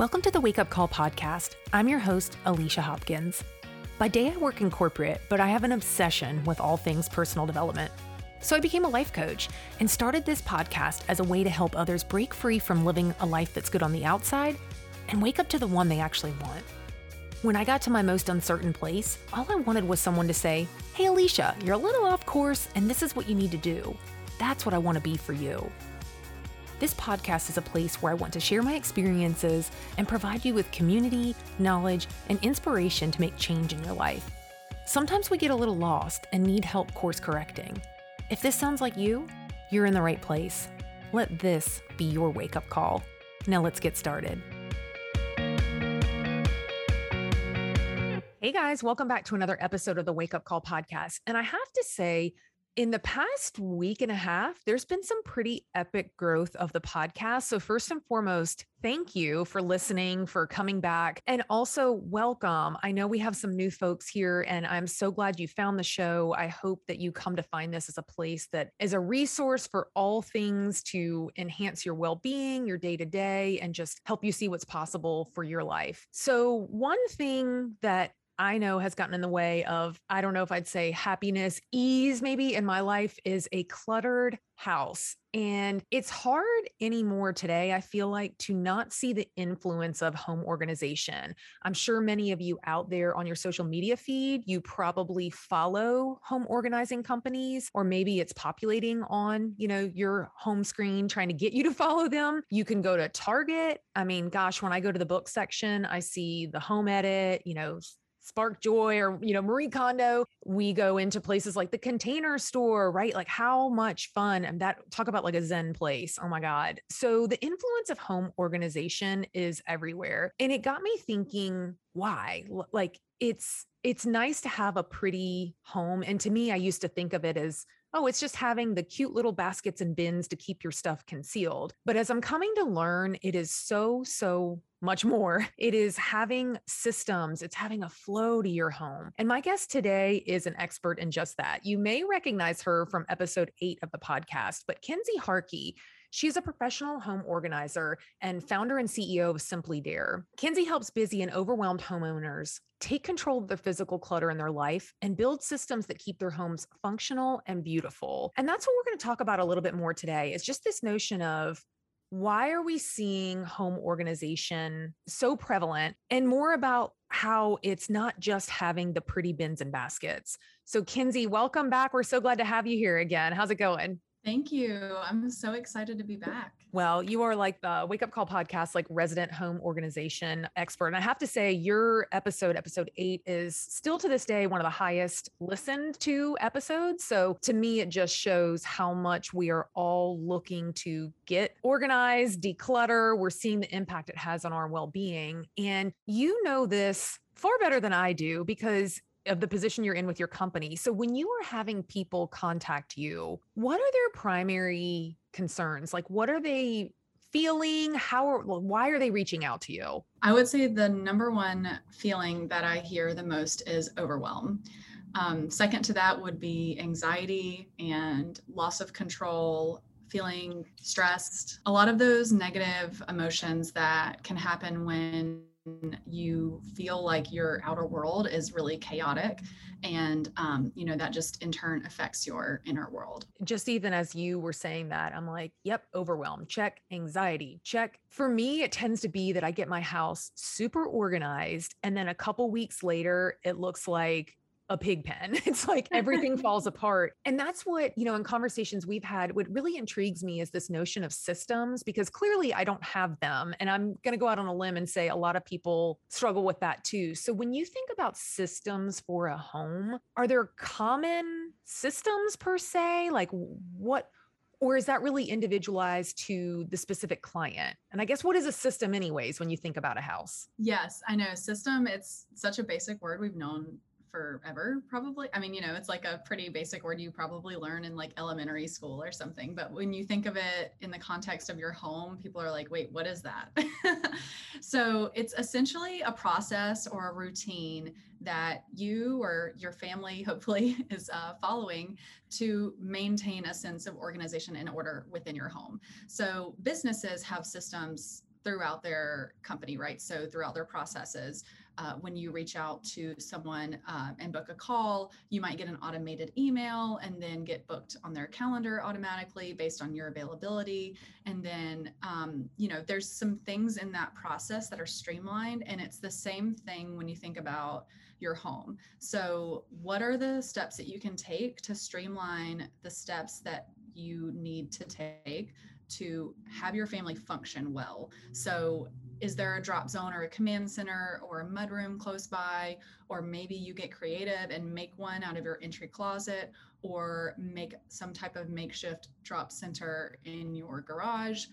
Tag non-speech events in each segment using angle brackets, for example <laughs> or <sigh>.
Welcome to the Wake Up Call podcast. I'm your host, Alicia Hopkins. By day, I work in corporate, but I have an obsession with all things personal development. So I became a life coach and started this podcast as a way to help others break free from living a life that's good on the outside and wake up to the one they actually want. When I got to my most uncertain place, all I wanted was someone to say, Hey, Alicia, you're a little off course, and this is what you need to do. That's what I want to be for you. This podcast is a place where I want to share my experiences and provide you with community, knowledge, and inspiration to make change in your life. Sometimes we get a little lost and need help course correcting. If this sounds like you, you're in the right place. Let this be your wake up call. Now let's get started. Hey guys, welcome back to another episode of the Wake Up Call podcast. And I have to say, in the past week and a half, there's been some pretty epic growth of the podcast. So, first and foremost, thank you for listening, for coming back, and also welcome. I know we have some new folks here, and I'm so glad you found the show. I hope that you come to find this as a place that is a resource for all things to enhance your well being, your day to day, and just help you see what's possible for your life. So, one thing that I know has gotten in the way of, I don't know if I'd say happiness, ease maybe in my life is a cluttered house. And it's hard anymore today, I feel like, to not see the influence of home organization. I'm sure many of you out there on your social media feed, you probably follow home organizing companies, or maybe it's populating on, you know, your home screen trying to get you to <laughs> follow them. You can go to Target. I mean, gosh, when I go to the book section, I see the home edit, you know, Spark Joy or, you know, Marie Kondo. We go into places like the container store, right? Like how much fun and that talk about like a Zen place. Oh my God. So the influence of home organization is everywhere. And it got me thinking, why? Like it's, it's nice to have a pretty home. And to me, I used to think of it as oh, it's just having the cute little baskets and bins to keep your stuff concealed. But as I'm coming to learn, it is so, so much more. <laughs> It is having systems, it's having a flow to your home. And my guest today is an expert in just that. You may recognize her from episode eight of the podcast, but Kinsey Harkey She's a professional home organizer and founder and CEO of Simply Dare. Kinsey helps busy and overwhelmed homeowners take control of the physical clutter in their life and build systems that keep their homes functional and beautiful. And that's what we're going to talk about a little bit more today is just this notion of why are we seeing home organization so prevalent and more about how it's not just having the pretty bins and baskets. So, Kinsey, welcome back. We're so glad to have you here again. How's it going? Thank you. I'm so excited to be back. Well, you are like the Wake Up Call podcast, like resident home organization expert. And I have to say, your episode, episode eight, is still to this day one of the highest listened to episodes. So to me, it just shows how much we are all looking to get organized, declutter. We're seeing the impact it has on our well being. And you know this far better than I do because of the position you're in with your company. So when you are having people contact you, what are their primary concerns? Like what are they feeling? How are why are they reaching out to you? I would say the number one feeling that I hear the most is overwhelm. Um, second to that would be anxiety and loss of control, feeling stressed. A lot of those negative emotions that can happen when you feel like your outer world is really chaotic and um, you know that just in turn affects your inner world. Just even as you were saying that i'm like yep overwhelmed check anxiety check. For me it tends to be that i get my house super organized and then a couple weeks later it looks like a pig pen. <laughs> It's like everything <laughs> falls apart. And that's what, you know, in conversations we've had, what really intrigues me is this notion of systems, because clearly I don't have them. And I'm going to go out on a limb and say a lot of people struggle with that too. So when you think about systems for a home, are there common systems per se? Like what? Or is that really individualized to the specific client? And I guess what is a system, anyways, when you think about a house? Yes, I know. System, it's such a basic word we've known forever probably. I mean you know it's like a pretty basic word you probably learn in like elementary school or something but when you think of it in the context of your home people are like wait what is that? <laughs> So it's essentially a process or a routine that you or your family <laughs> hopefully is uh, following to maintain a sense of organization and order within your home. So businesses have systems throughout their company, right? So throughout their processes, uh, when you reach out to someone um, and book a call, you might get an automated email and then get booked on their calendar automatically based on your availability. And then, um, you know, there's some things in that process that are streamlined. And it's the same thing when you think about your home. So, what are the steps that you can take to streamline the steps that you need to take to have your family function well? So, is there a drop zone or a command center or a mudroom close by? Or maybe you get creative and make one out of your entry closet or make some type of makeshift drop center in your garage.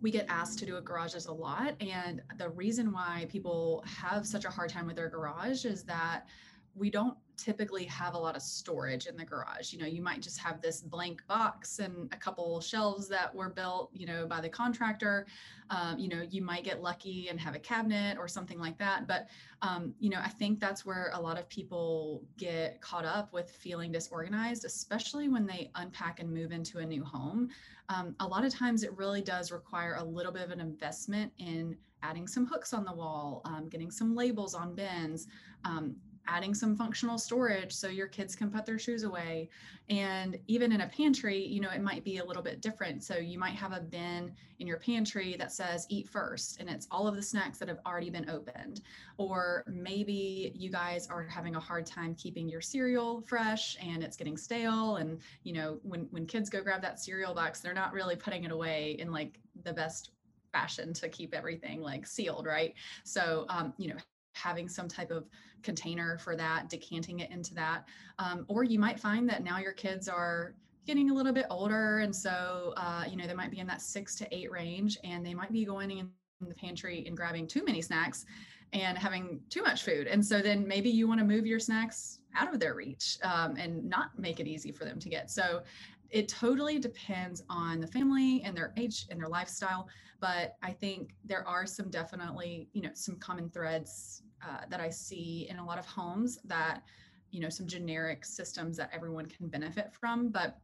We get asked to do garages a lot. And the reason why people have such a hard time with their garage is that we don't typically have a lot of storage in the garage. You know, you might just have this blank box and a couple shelves that were built, you know, by the contractor. Um, you know, you might get lucky and have a cabinet or something like that. But, um, you know, I think that's where a lot of people get caught up with feeling disorganized, especially when they unpack and move into a new home. Um, a lot of times it really does require a little bit of an investment in adding some hooks on the wall, um, getting some labels on bins, um, adding some functional storage so your kids can put their shoes away. And even in a pantry, you know, it might be a little bit different. So you might have a bin in your pantry that says eat first, and it's all of the snacks that have already been opened. Or maybe you guys are having a hard time keeping your cereal fresh and it's getting stale. And, you know, when, when kids go grab that cereal box, they're not really putting it away in like the best fashion to keep everything like sealed, right? So, um, you know, having some type of container for that, decanting it into that. Um, or you might find that now your kids are getting a little bit older. And so, uh, you know, they might be in that six to eight range and they might be going in the pantry and grabbing too many snacks and having too much food. And so then maybe you want to move your snacks out of their reach um, and not make it easy for them to get. So it totally depends on the family and their age and their lifestyle. But I think there are some definitely, you know, some common threads uh, that I see in a lot of homes that, you know, some generic systems that everyone can benefit from. But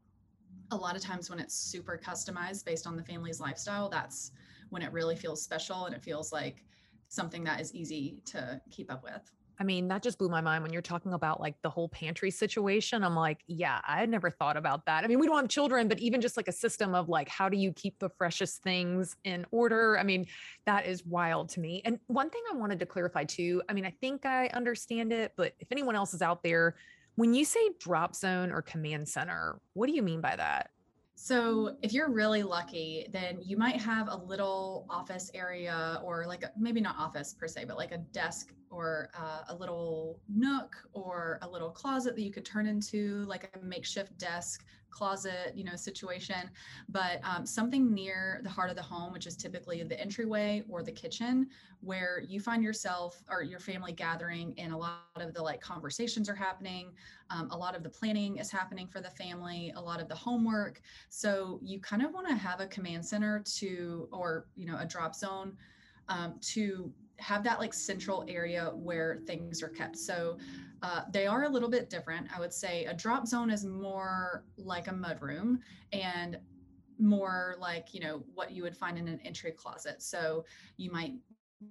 a lot of times when it's super customized based on the family's lifestyle, that's when it really feels special and it feels like something that is easy to keep up with. I mean, that just blew my mind when you're talking about like the whole pantry situation. I'm like, yeah, I had never thought about that. I mean, we don't have children, but even just like a system of like, how do you keep the freshest things in order? I mean, that is wild to me. And one thing I wanted to clarify too, I mean, I think I understand it, but if anyone else is out there, when you say drop zone or command center, what do you mean by that? So, if you're really lucky, then you might have a little office area, or like maybe not office per se, but like a desk or uh, a little nook or a little closet that you could turn into like a makeshift desk closet, you know, situation, but um, something near the heart of the home, which is typically the entryway or the kitchen, where you find yourself or your family gathering and a lot of the like conversations are happening. Um, a lot of the planning is happening for the family, a lot of the homework. So you kind of want to have a command center to, or, you know, a drop zone um, to have that like central area where things are kept. So uh, they are a little bit different. I would say a drop zone is more like a mudroom and more like, you know, what you would find in an entry closet. So you might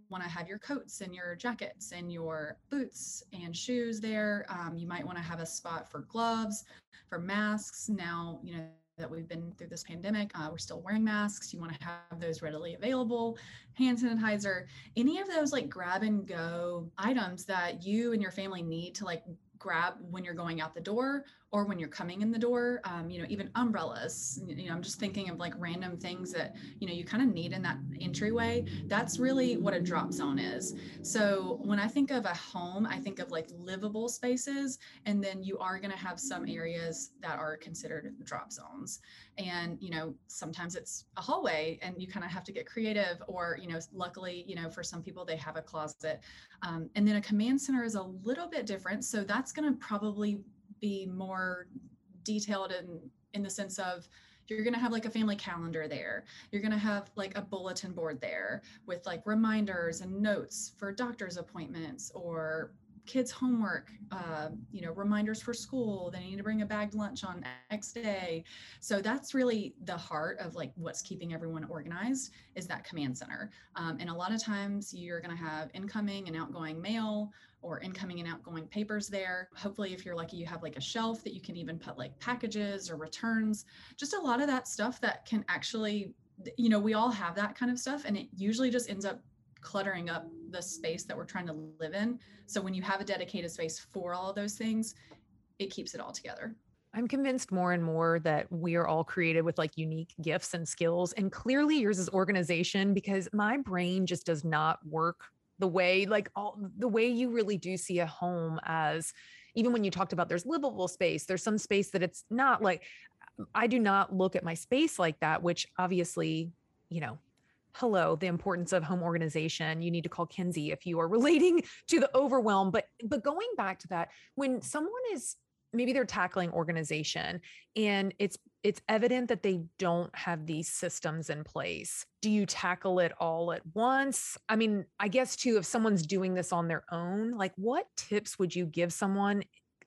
want to have your coats and your jackets and your boots and shoes there. Um, you might want to have a spot for gloves, for masks. Now, you know, that we've been through this pandemic. Uh, we're still wearing masks. You want to have those readily available. Hand sanitizer, any of those like grab and go items that you and your family need to like grab when you're going out the door or when you're coming in the door um, you know even umbrellas you know i'm just thinking of like random things that you know you kind of need in that entryway. That's really what a drop zone is. So when i think of a home i think of like livable spaces and then you are going to have some areas that are considered drop zones. And you know sometimes it's a hallway and you kind of have to get creative or you know luckily you know for some people they have a closet. Um, and then a command center is a little bit different so that's going to probably be more detailed in in the sense of you're going to have like a family calendar there. You're going to have like a bulletin board there with like reminders and notes for doctor's appointments or kids homework uh, you know reminders for school. They need to bring a bagged lunch on x day. So that's really the heart of like what's keeping everyone organized is that command center. Um, and a lot of times you're going to have incoming and outgoing mail or incoming and outgoing papers there hopefully if you're lucky you have like a shelf that you can even put like packages or returns just a lot of that stuff that can actually you know we all have that kind of stuff and it usually just ends up cluttering up the space that we're trying to live in. So when you have a dedicated space for all of those things, it keeps it all together. I'm convinced more and more that we are all created with like unique gifts and skills. And clearly yours is organization because my brain just does not work the way, like all the way you really do see a home as even when you talked about there's livable space, there's some space that it's not like uh, I do not look at my space like that, which obviously, you know, hello the importance of home organization you need to call kinsey if you are <laughs> relating to the overwhelm but but going back to that when someone is maybe they're tackling organization and it's it's evident that they don't have these systems in place do you tackle it all at once i mean i guess too if someone's doing this on their own like what tips would you give someone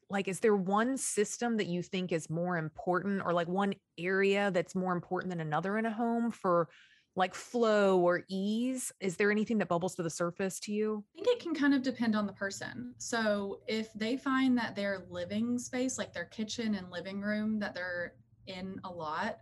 like is there one system that you think is more important or like one area that's more important than another in a home for like flow or ease? Is there anything that bubbles to the surface to you? I think it can kind of depend on the person. So if they find that their living space, like their kitchen and living room that they're in a lot,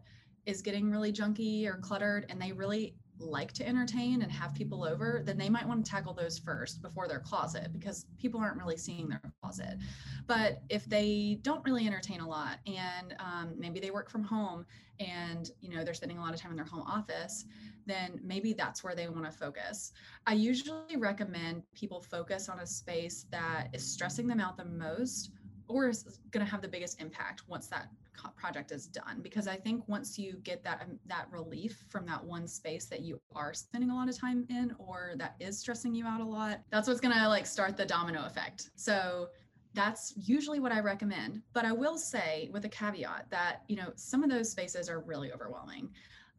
is getting really junky or cluttered and they really like to entertain and have people over, then they might want to tackle those first before their closet because people aren't really seeing their closet. But if they don't really entertain a lot and um, maybe they work from home and you know they're spending a lot of time in their home office, then maybe that's where they want to focus. I usually recommend people focus on a space that is stressing them out the most or is going to have the biggest impact once that project is done because i think once you get that um, that relief from that one space that you are spending a lot of time in or that is stressing you out a lot that's what's going to like start the domino effect. So that's usually what i recommend. But i will say with a caveat that you know some of those spaces are really overwhelming.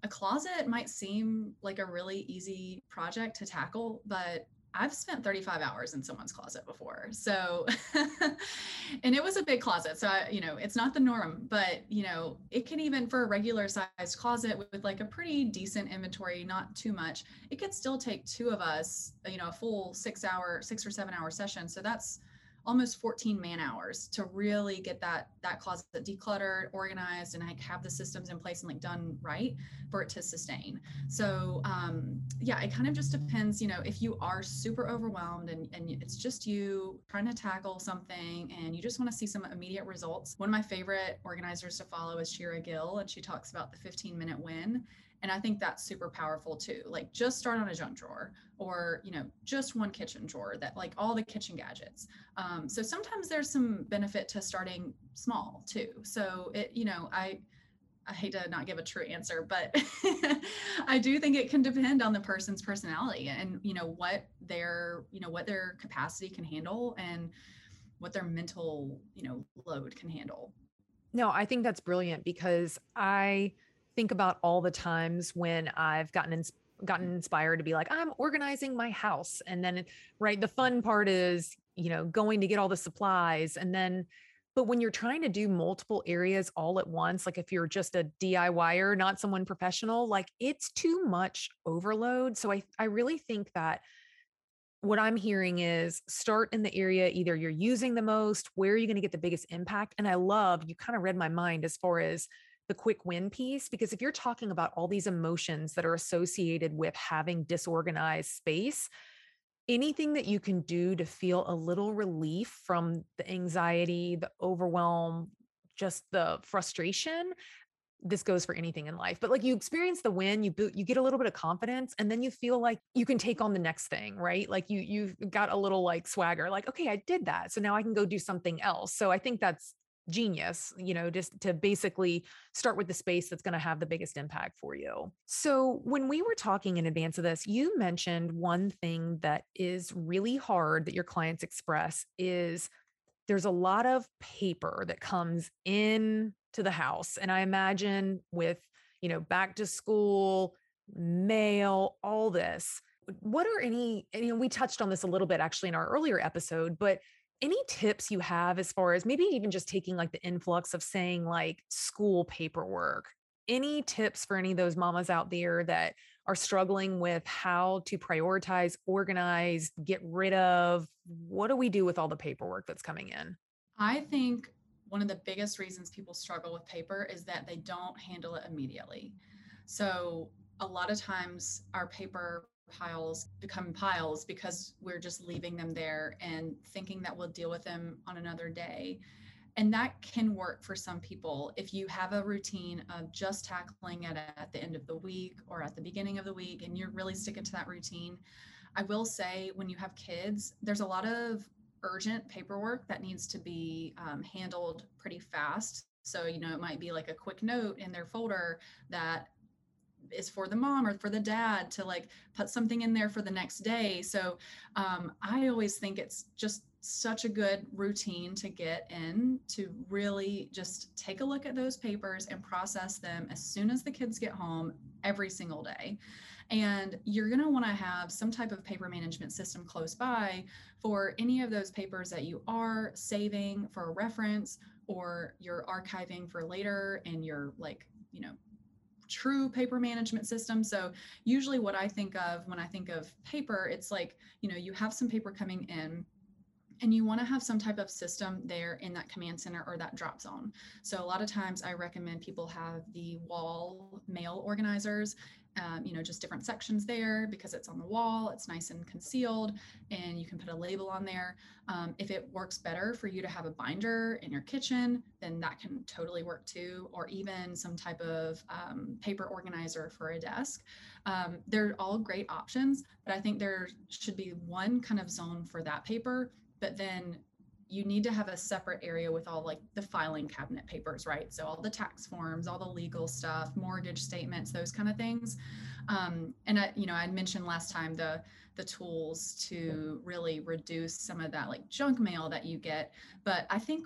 A closet might seem like a really easy project to tackle but I've spent 35 hours in someone's closet before. So, <laughs> and it was a big closet. So, I, you know, it's not the norm, but, you know, it can even for a regular sized closet with, with like a pretty decent inventory, not too much, it could still take two of us, you know, a full six hour, six or seven hour session. So that's, almost 14 man hours to really get that that closet decluttered organized and like have the systems in place and like done right for it to sustain. So um yeah it kind of just depends you know if you are super overwhelmed and, and it's just you trying to tackle something and you just want to see some immediate results. One of my favorite organizers to follow is shira gill and she talks about the 15 minute win and i think that's super powerful too like just start on a junk drawer or you know just one kitchen drawer that like all the kitchen gadgets. Um, so sometimes there's some benefit to starting small too. So it you know i i hate to not give a true answer but <laughs> i do think it can depend on the person's personality and you know what their you know what their capacity can handle and what their mental you know load can handle. No i think that's brilliant because i think about all the times when I've gotten in, gotten inspired to be like, I'm organizing my house. And then, right, the fun part is, you know, going to get all the supplies. And then, but when you're trying to do multiple areas all at once, like if you're just a DIYer, not someone professional, like it's too much overload. So I, I really think that what I'm hearing is start in the area either you're using the most, where are you going to get the biggest impact? And I love, you kind of read my mind as far as the quick win piece because if you're talking about all these emotions that are associated with having disorganized space anything that you can do to feel a little relief from the anxiety the overwhelm just the frustration this goes for anything in life. But like you experience the win you you get a little bit of confidence and then you feel like you can take on the next thing right? Like you you've got a little like swagger like okay I did that so now I can go do something else. So I think that's genius, you know, just to basically start with the space that's going to have the biggest impact for you. So, when we were talking in advance of this, you mentioned one thing that is really hard that your clients express is there's a lot of paper that comes in to the house. And I imagine with, you know, back to school, mail, all this. What are any, you know, we touched on this a little bit actually in our earlier episode, but any tips you have as far as maybe even just taking like the influx of saying like school paperwork? Any tips for any of those mamas out there that are struggling with how to prioritize organize get rid of? What do we do with all the paperwork that's coming in? I think one of the biggest reasons people struggle with paper is that they don't handle it immediately. So a lot of times our paper piles become piles because we're just leaving them there and thinking that we'll deal with them on another day. And that can work for some people. If you have a routine of just tackling it at the end of the week or at the beginning of the week and you're really sticking to that routine, I will say when you have kids, there's a lot of urgent paperwork that needs to be um, handled pretty fast. So, you know, it might be like a quick note in their folder that is for the mom or for the dad to like put something in there for the next day. So um, I always think it's just such a good routine to get in to really just take a look at those papers and process them as soon as the kids get home every single day. And you're going to want to have some type of paper management system close by for any of those papers that you are saving for a reference or you're archiving for later and you're like, you know, true paper management system. So usually what I think of when I think of paper, it's like, you know, you have some paper coming in and you want to have some type of system there in that command center or that drop zone. So a lot of times I recommend people have the wall mail organizers um, you know, just different sections there because it's on the wall, it's nice and concealed, and you can put a label on there. Um, if it works better for you to have a binder in your kitchen, then that can totally work too, or even some type of um, paper organizer for a desk. Um, they're all great options, but I think there should be one kind of zone for that paper, but then you need to have a separate area with all like the filing cabinet papers, right? So all the tax forms, all the legal stuff, mortgage statements, those kind of things. Um, and I, you know, I mentioned last time the the tools to really reduce some of that like junk mail that you get. But I think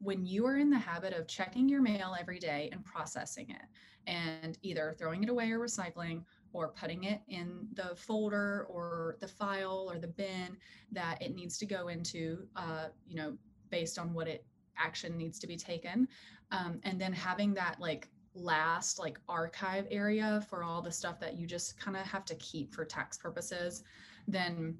when you are in the habit of checking your mail every day and processing it and either throwing it away or recycling or putting it in the folder or the file or the bin that it needs to go into, uh, you know, based on what it action needs to be taken. Um, and then having that like last like archive area for all the stuff that you just kind of have to keep for tax purposes, then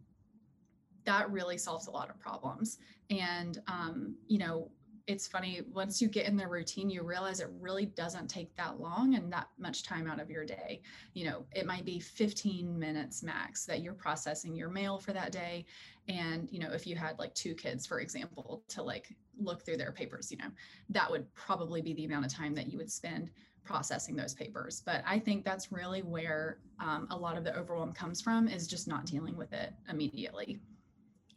that really solves a lot of problems. And, um, you know, it's funny once you get in the routine you realize it really doesn't take that long and that much time out of your day. You know it might be 15 minutes max that you're processing your mail for that day. And you know if you had like two kids for example to like look through their papers you know that would probably be the amount of time that you would spend processing those papers. But i think that's really where um, a lot of the overwhelm comes from is just not dealing with it immediately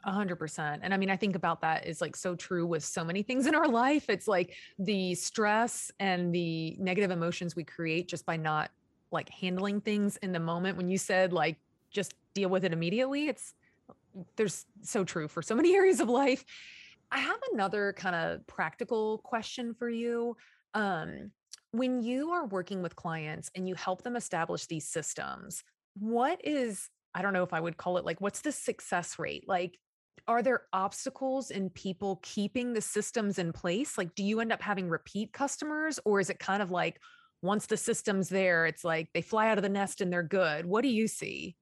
a hundred percent. And I mean, I think about that is like so true with so many things in our <laughs> life. It's like the stress and the negative emotions we create just by not like handling things in the moment. When you said like just deal with it immediately, it's there's so true for so <laughs> many areas of life. I have another kind of practical question for you. Um, when you are working with clients and you help them establish these systems, what is I don't know if I would call it like what's the success rate? Like are there obstacles in people keeping the systems in place? Like, do you end up having repeat customers, or is it kind of like once the system's there, it's like they fly out of the nest and they're good? What do you see?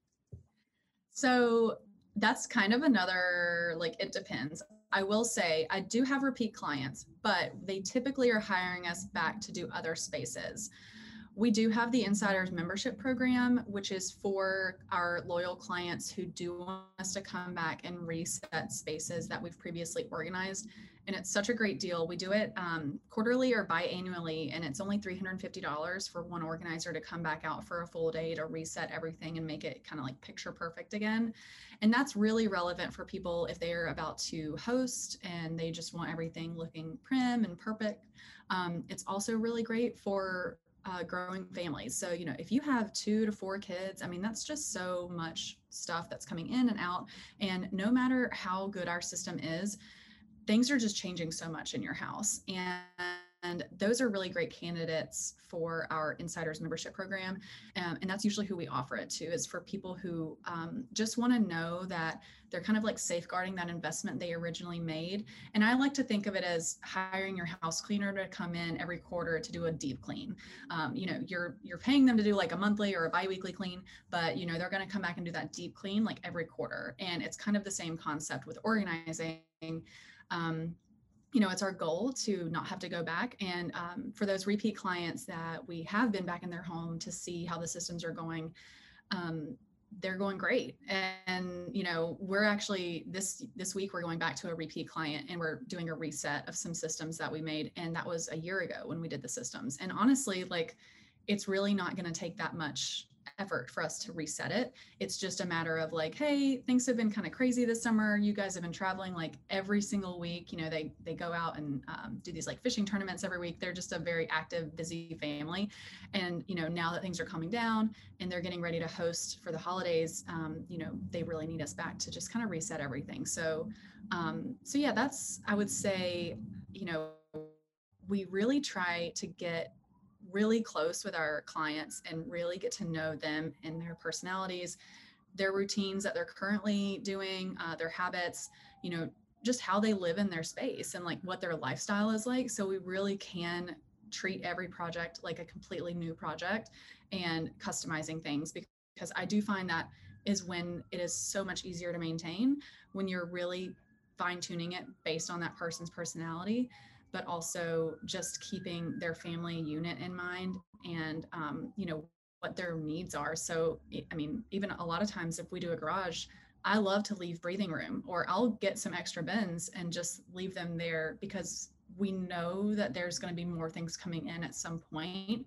So that's kind of another, like, it depends. I will say I do have repeat clients, but they typically are hiring us back to do other spaces. We do have the Insiders membership program, which is for our loyal clients who do want us to come back and reset spaces that we've previously organized. And it's such a great deal. We do it um, quarterly or biannually, and it's only $350 for one organizer to come back out for a full day to reset everything and make it kind of like picture perfect again. And that's really relevant for people if they're about to host and they just want everything looking prim and perfect. Um, it's also really great for uh, growing families. So, you know, if you have two to four kids, I mean, that's just so much stuff that's coming in and out. And no matter how good our system is, things are just changing so much in your house. And and those are really great candidates for our insiders membership program. Um, and that's usually who we offer it to is for people who um, just want to know that they're kind of like safeguarding that investment they originally made. And i like to think of it as hiring your house cleaner to come in every quarter to do a deep clean. Um, you know you're you're paying them to do like a monthly or a biweekly clean but you know they're going to come back and do that deep clean like every quarter. And it's kind of the same concept with organizing. Um, you know, it's our goal to not have to go back. And um, for those repeat clients that we have been back in their home to see how the systems are going, um, they're going great. And you know, we're actually this this week we're going back to a repeat client and we're doing a reset of some systems that we made, and that was a year ago when we did the systems. And honestly, like, it's really not going to take that much effort for us to reset it. It's just a matter of like, hey, things have been kind of crazy this summer. You guys have been traveling like every single week. You know, they they go out and um, do these like fishing tournaments every week. They're just a very active, busy family. And you know, now that things are coming down and they're getting ready to host for the holidays, um, you know, they really need us back to just kind of reset everything. So, um, so yeah, that's I would say, you know, we really try to get really close with our clients and really get to know them and their personalities, their routines that they're currently doing, uh, their habits, you know, just how they live in their space and like what their lifestyle is like. So we really can treat every project like a completely new project and customizing things because I do find that is when it is so much easier to maintain when you're really fine tuning it based on that person's personality but also just keeping their family unit in mind and um, you know what their needs are. So i mean even a lot of times if we do a garage i love to leave breathing room or i'll get some extra bins and just leave them there because we know that there's going to be more things coming in at some point.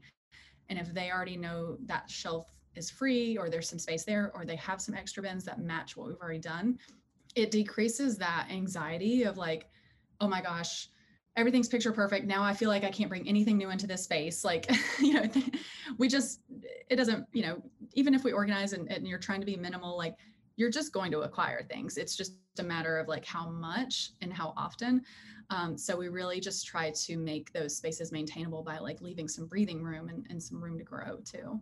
And if they already know that shelf is free or there's some space there or they have some extra bins that match what we've already done it decreases that anxiety of like oh my gosh everything's picture perfect. Now i feel like i can't bring anything new into this space. Like <laughs> you know <laughs> we just it doesn't you know even if we organize and, and, you're trying to be minimal like you're just going to acquire things. It's just a matter of like how much and how often. Um, so we really just try to make those spaces maintainable by like leaving some breathing room and, and some room to grow too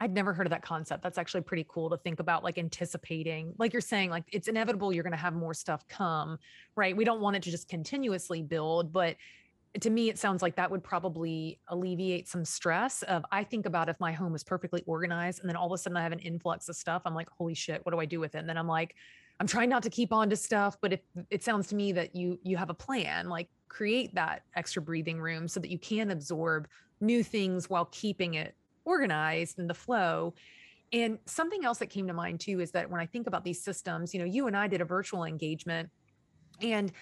I'd never heard of that concept. That's actually pretty cool to think about, like anticipating, like you're saying, like it's inevitable you're going to have more stuff come, right? We don't want it to just continuously build, but to me, it sounds like that would probably alleviate some stress. Of I think about if my home is perfectly organized and then all of a sudden I have an influx of stuff, I'm like, holy shit, what do I do with it? And then I'm like, I'm trying not to keep on to stuff, but if it sounds to me that you you have a plan, like create that extra breathing room so that you can absorb new things while keeping it organized and the flow. And something else that came to mind too is that when I think about these systems, you know, you and I did a virtual engagement and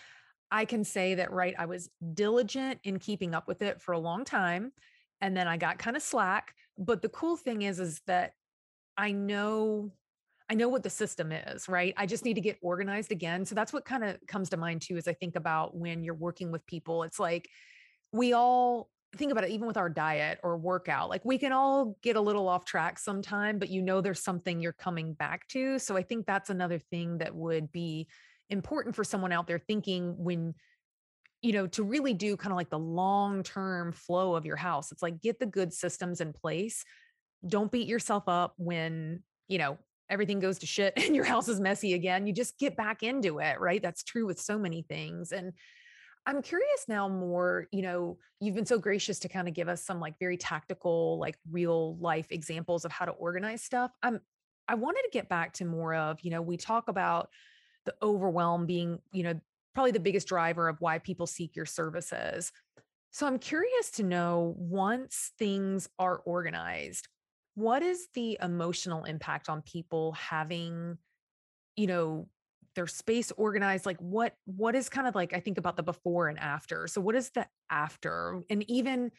I can say that, right, I was diligent in keeping up with it for a long time. And then I got kind of slack. But the cool thing is, is that I know I know what the system is, right? I just need to get organized again. So that's what kind of comes to mind too, as I think about when you're working with people. It's like we all think about it even with our diet or workout like we can all get a little off track sometime but you know there's something you're coming back to so i think that's another thing that would be important for someone out there thinking when you know to really do kind of like the long term flow of your house it's like get the good systems in place don't beat yourself up when you know everything goes to shit <laughs> and your house is messy again you just get back into it right? That's true with so many things and I'm curious now more, you know, you've been so gracious to kind of give us some like very tactical, like real life examples of how to organize stuff. I'm I wanted to get back to more of, you know, we talk about the overwhelm being, you know, probably the biggest driver of why people seek your services. So I'm curious to know once things are organized, what is the emotional impact on people having, you know, their space organized like what what is kind of like i think about the before and after so what is the after? And even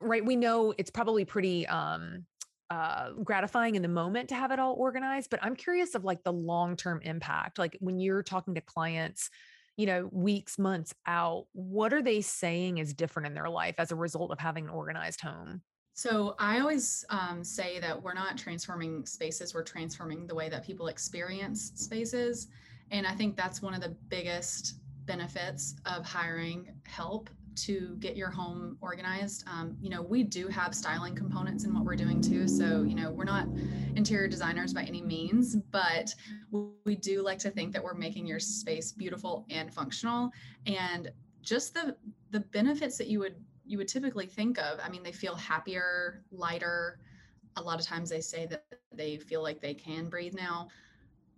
right we know it's probably pretty um uh gratifying in the moment to have it all organized but i'm curious of like the long term impact like when you're talking to clients you know weeks months out what are they saying is different in their life as a result of having an organized home so I always um, say that we're not transforming spaces, we're transforming the way that people experience spaces. And I think that's one of the biggest benefits of hiring help to get your home organized. Um, you know, we do have styling components in what we're doing too. So, you know, we're not interior designers by any means, but we do like to think that we're making your space beautiful and functional. And just the the benefits that you would you would typically think of. I mean, they feel happier, lighter. A lot of times they say that they feel like they can breathe now,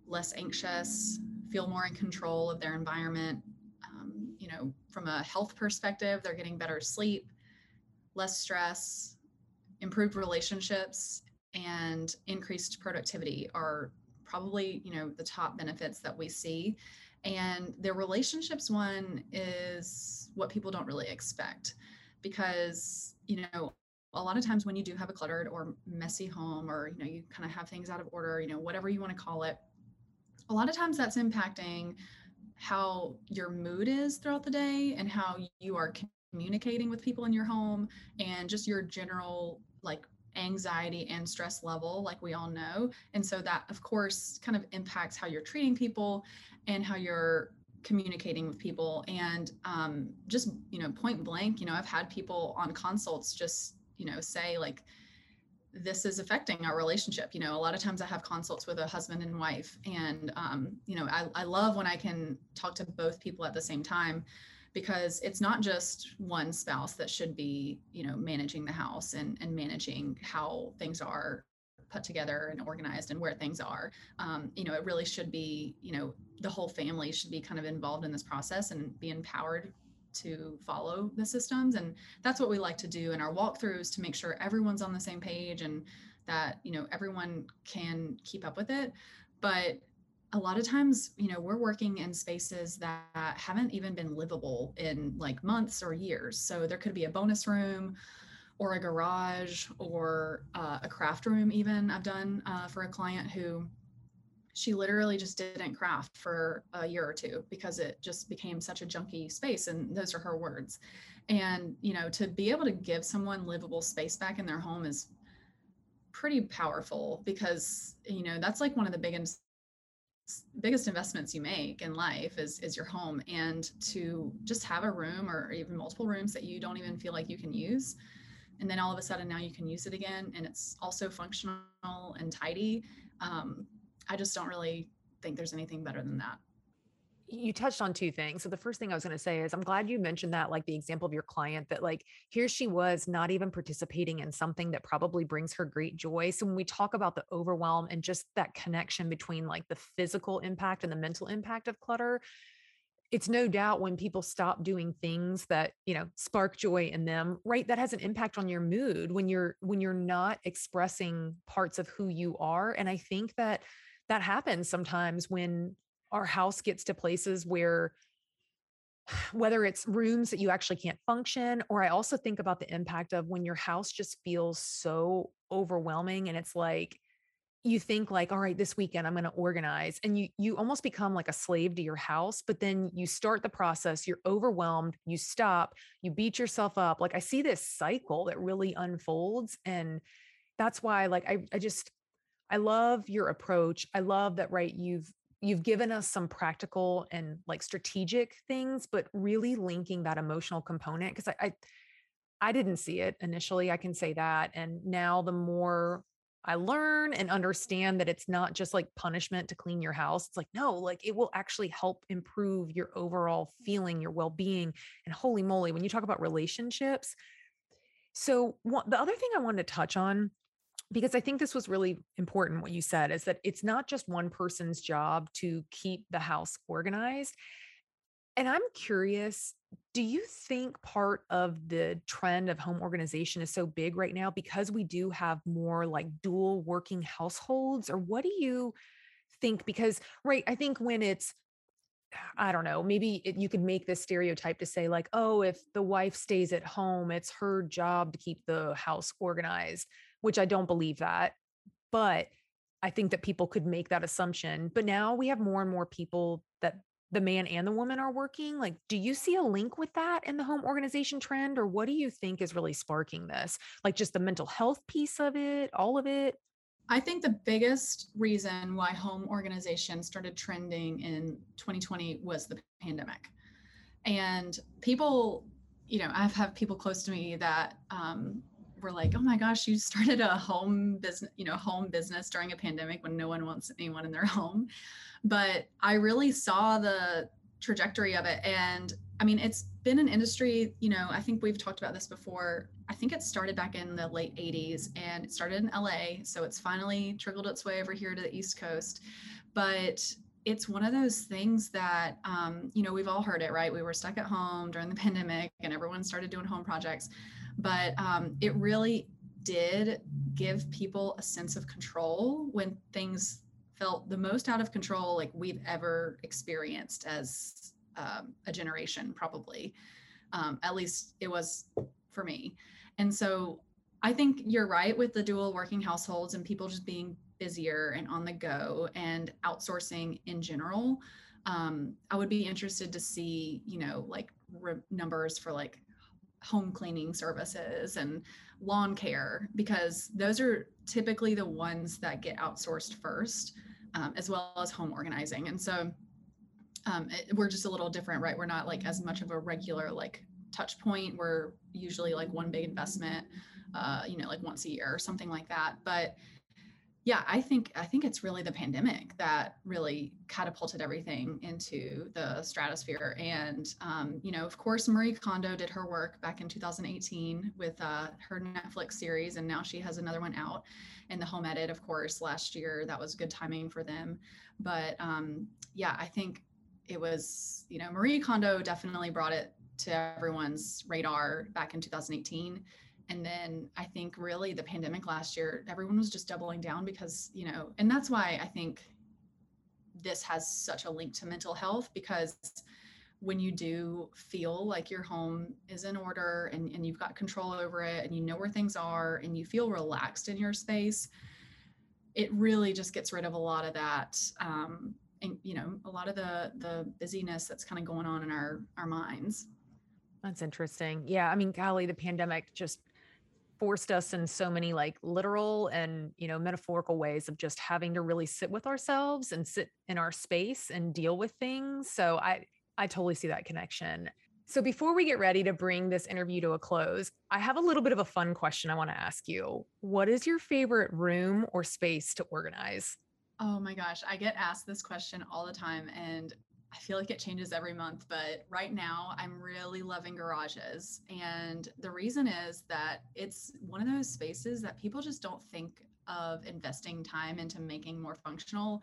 less anxious, feel more in control of their environment um, you know, from a health perspective, they're getting better sleep, less stress, improved relationships, and increased productivity are probably, you know, the top benefits that we see. And the relationships one is what people don't really expect because, you know, a lot of times when you do have a cluttered or messy home or you know you kind of have things out of order you know whatever you want to call it a lot of times that's impacting how your mood is throughout the day and how you are communicating with people in your home and just your general like anxiety and stress level like we all know. And so that of course kind of impacts how you're treating people and how you're communicating with people and um, just you know point blank you know i've had people on consults just you know say like this is affecting our relationship. You know, a lot of times I have consults with a husband and wife, and um, you know, I, I love when I can talk to both people at the same time because it's not just one spouse that should be, you know, managing the house and, and managing how things are put together and organized and where things are. Um, you know, it really should be, you know, the whole family should be kind of involved in this process and be empowered to follow the systems. And that's what we like to do in our walkthroughs to make sure everyone's on the same page and that you know everyone can keep up with it. But a lot of times you know we're working in spaces that haven't even been livable in like months or years. So there could be a bonus room or a garage or uh, a craft room even i've done uh, for a client who she literally just didn't craft for a year or two because it just became such a junky space and those are her words. And you know to be able to give someone livable space back in their home is pretty powerful because you know that's like one of the biggest biggest investments you make in life is is your home. And to just have a room or even multiple rooms that you don't even feel like you can use and then all of a sudden now you can use it again and it's also functional and tidy um, I just don't really think there's anything better than that. You touched on two things. So the first thing I was going to say is I'm glad you mentioned that like the example of your client that like here she was not even participating in something that probably brings her great joy. So when we talk about the overwhelm and just that connection between like the physical impact and the mental impact of clutter, it's no doubt when people stop doing things that you know spark joy in them right that has an impact on your mood when you're when you're not expressing parts of who you are and i think that that happens sometimes when our house gets to places where whether it's rooms that you actually can't function or i also think about the impact of when your house just feels so overwhelming and it's like you think like all right this weekend i'm going to organize and you you almost become like a slave to your house but then you start the process you're overwhelmed you stop you beat yourself up like i see this cycle that really unfolds and that's why like i, I just I love your approach. I love that, right? You've you've given us some practical and like strategic things, but really linking that emotional component because I, I I didn't see it initially. I can say that. And now the more I learn and understand that it's not just like punishment to clean your house. It's like, no, like it will actually help improve your overall feeling, your well being. And holy moly, when you talk about relationships. So, what, the other thing I wanted to touch on because I think this was really important what you said is that it's not just one person's job to keep the house organized. And I'm curious, do you think part of the trend of home organization is so big right now because we do have more like dual working households? Or what do you think? Because, right, I think when it's I don't know, maybe it, you could make this stereotype to say, like, oh, if the wife stays at home, it's her job to keep the house organized which I don't believe that. But I think that people could make that assumption. But now we have more and more people that the man and the woman are working. Like, do you see a link with that in the home organization trend? Or what do you think is really sparking this? Like, just the mental health piece of it, all of it? I think the biggest reason why home organization started trending in 2020 was the pandemic. And people you know, I've had people close to me that um, were like, "Oh my gosh, you started a home business, you know, home business during a pandemic when no one wants anyone in their <laughs> home." But I really saw the trajectory of it, and I mean, it's been an industry. You know, I think we've talked about this before. I think it started back in the late '80s, and it started in LA, so it's finally trickled its way over here to the East Coast. But it's one of those things that um, you know we've all heard it right we were stuck at home during the <laughs> pandemic and everyone started doing home projects but um, it really did give people a sense of control when things felt the most out of control like we've ever experienced as um, a generation probably. Um, at least it was for me. And so i think you're right with the dual working households and people just being busier and on the go and outsourcing in general. Um, i would be interested to see you know like re- numbers for like home cleaning services and lawn care because those are typically the ones that get outsourced first um, as well as home organizing. And so um, it, we're just a little different right? We're not like as much of a regular like touch point. We're usually like one big investment uh, you know like once a year or something like that. But yeah i think i think it's really the pandemic that really catapulted everything into the stratosphere. And um, you know of course marie kondo did her work back in 2018 with uh, her netflix series and now she has another one out in the home edit of course last year. That was good timing for them. But um, yeah i think it was you know marie kondo definitely brought it to everyone's radar back in 2018 and then i think really the pandemic last year everyone was just doubling down because you know and that's why i think this has such a link to mental health because when you do feel like your home is in order and, and you've got control over it and you know where things are and you feel relaxed in your space it really just gets rid of a lot of that um, and you know a lot of the the busyness that's kind of going on in our our minds. That's interesting. Yeah i mean golly the pandemic just forced us in so many like literal and you know metaphorical ways of just having to really sit with ourselves and sit in our space and deal with things so i i totally see that connection. So before we get ready to bring this interview to a close i have a little bit of a fun question i want to ask you. What is your favorite room or space to organize? Oh my gosh i get asked this question all the time and I feel like it changes every month, but right now I'm really loving garages. And the reason is that it's one of those spaces that people just don't think of investing time into making more functional,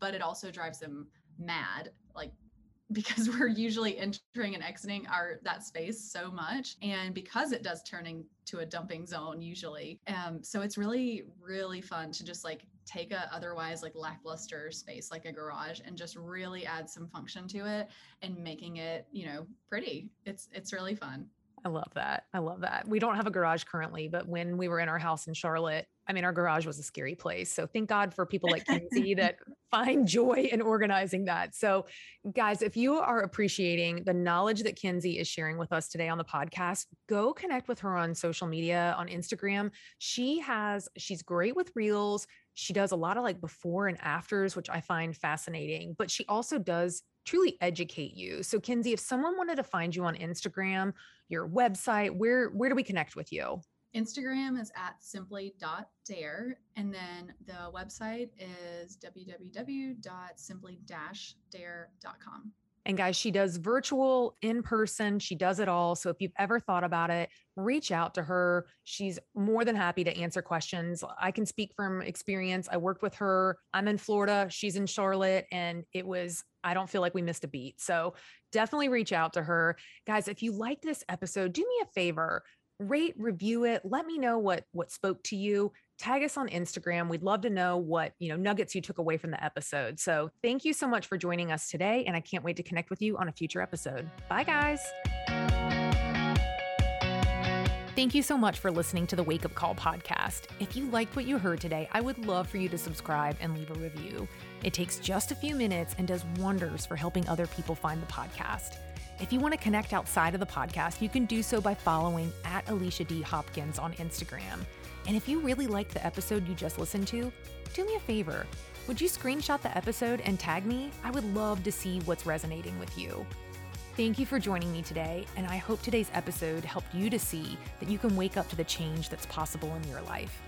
but it also drives them mad. Like <laughs> because we're usually entering and exiting our that space so much and because it does turn into a dumping zone usually um so it's really really fun to just like take a otherwise like lackluster space like a garage and just really add some function to it and making it you know pretty it's it's really fun I love that. I love that. We don't have a garage currently, but when we were in our house in Charlotte, I mean, our garage was a scary place. So thank God for people like Kinsey <laughs> that find joy in organizing that. So, guys, if you are appreciating the knowledge that Kinsey is sharing with us today on the podcast, go connect with her on social media on Instagram. She has, she's great with reels. She does a lot of like before and afters, which I find fascinating, but she also does truly educate you. So Kinsey, if someone wanted to find you on Instagram, your website, where where do we connect with you? Instagram is at simply.dare and then the website is www.simply-dare.com. And guys, she does virtual, in person, she does it all. So if you've ever thought about it, reach out to her. She's more than happy to answer questions. I can speak from experience. I worked with her. I'm in Florida, she's in Charlotte, and it was, I don't feel like we missed a beat. So definitely reach out to her. Guys, if you liked this episode, do me a favor rate review it let me know what what spoke to you tag us on Instagram. We'd love to know what, you know, nuggets you took away from the episode. So, thank you so much for joining us today and I can't wait to connect with you on a future episode. Bye guys. Thank you so much for listening to the Wake Up Call podcast. If you liked what you heard today, I would love for you to subscribe and leave a review. It takes just a few minutes and does wonders for helping other people find the podcast. If you want to connect outside of the podcast, you can do so by following at Alicia D. Hopkins on Instagram. And if you really liked the episode you just listened to, do me a favor. Would you screenshot the episode and tag me? I would love to see what's resonating with you. Thank you for joining me today, and I hope today's episode helped you to see that you can wake up to the change that's possible in your life.